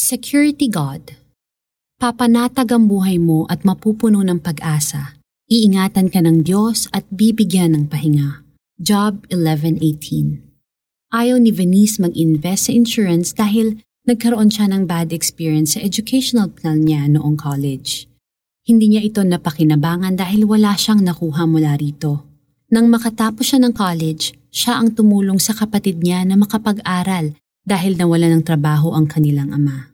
Security God Papanatag ang buhay mo at mapupuno ng pag-asa. Iingatan ka ng Diyos at bibigyan ng pahinga. Job 11.18 Ayaw ni Venice mag-invest sa insurance dahil nagkaroon siya ng bad experience sa educational plan niya noong college. Hindi niya ito napakinabangan dahil wala siyang nakuha mula rito. Nang makatapos siya ng college, siya ang tumulong sa kapatid niya na makapag-aral dahil nawala ng trabaho ang kanilang ama.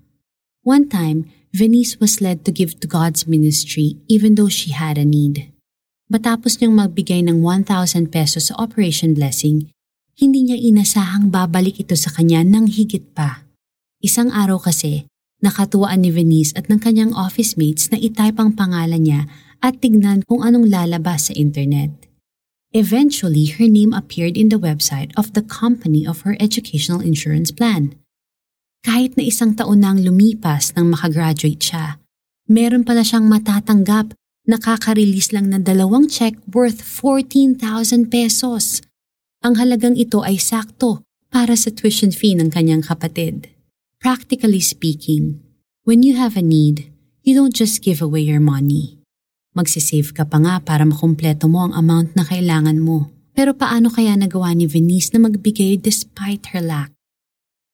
One time, Venice was led to give to God's ministry even though she had a need. Matapos niyang magbigay ng 1,000 pesos sa Operation Blessing, hindi niya inasahang babalik ito sa kanya ng higit pa. Isang araw kasi, nakatuwaan ni Venice at ng kanyang office mates na itype ang pangalan niya at tignan kung anong lalabas sa internet. Eventually, her name appeared in the website of the company of her educational insurance plan. Kahit na isang taon nang lumipas nang makagraduate siya, meron pala siyang matatanggap nakaka-release lang ng dalawang check worth 14,000 pesos. Ang halagang ito ay sakto para sa tuition fee ng kanyang kapatid. Practically speaking, when you have a need, you don't just give away your money. Magsisave ka pa nga para makumpleto mo ang amount na kailangan mo. Pero paano kaya nagawa ni Venice na magbigay despite her lack?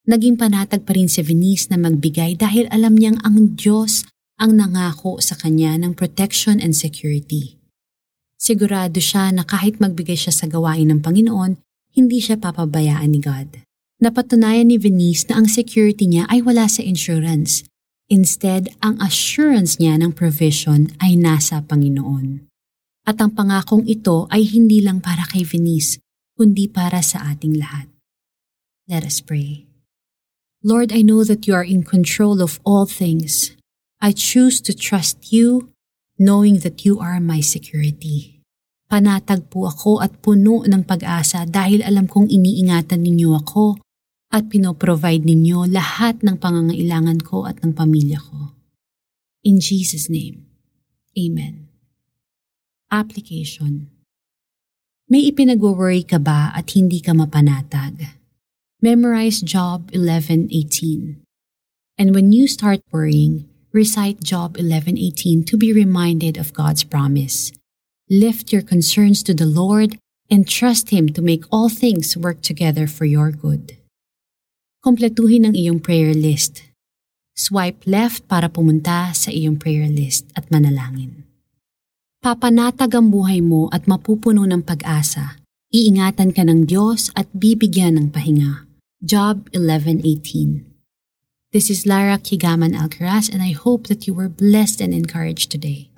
Naging panatag pa rin si Venice na magbigay dahil alam niyang ang Diyos ang nangako sa kanya ng protection and security. Sigurado siya na kahit magbigay siya sa gawain ng Panginoon, hindi siya papabayaan ni God. Napatunayan ni Venice na ang security niya ay wala sa insurance. Instead, ang assurance niya ng provision ay nasa Panginoon. At ang pangakong ito ay hindi lang para kay Venice, kundi para sa ating lahat. Let us pray. Lord, I know that you are in control of all things. I choose to trust you, knowing that you are my security. Panatag po ako at puno ng pag-asa dahil alam kong iniingatan ninyo ako at pinoprovide ninyo lahat ng pangangailangan ko at ng pamilya ko. In Jesus' name, Amen. Application May ipinagwo-worry ka ba at hindi ka mapanatag? Memorize Job 11:18. And when you start worrying, recite Job 11:18 to be reminded of God's promise. Lift your concerns to the Lord and trust him to make all things work together for your good. Kompletuhin ang iyong prayer list. Swipe left para pumunta sa iyong prayer list at manalangin. Papanatag ang buhay mo at mapupuno ng pag-asa. Iingatan ka ng Diyos at bibigyan ng pahinga. Job 11:18. This is Lara Kigaman Alcaraz and I hope that you were blessed and encouraged today.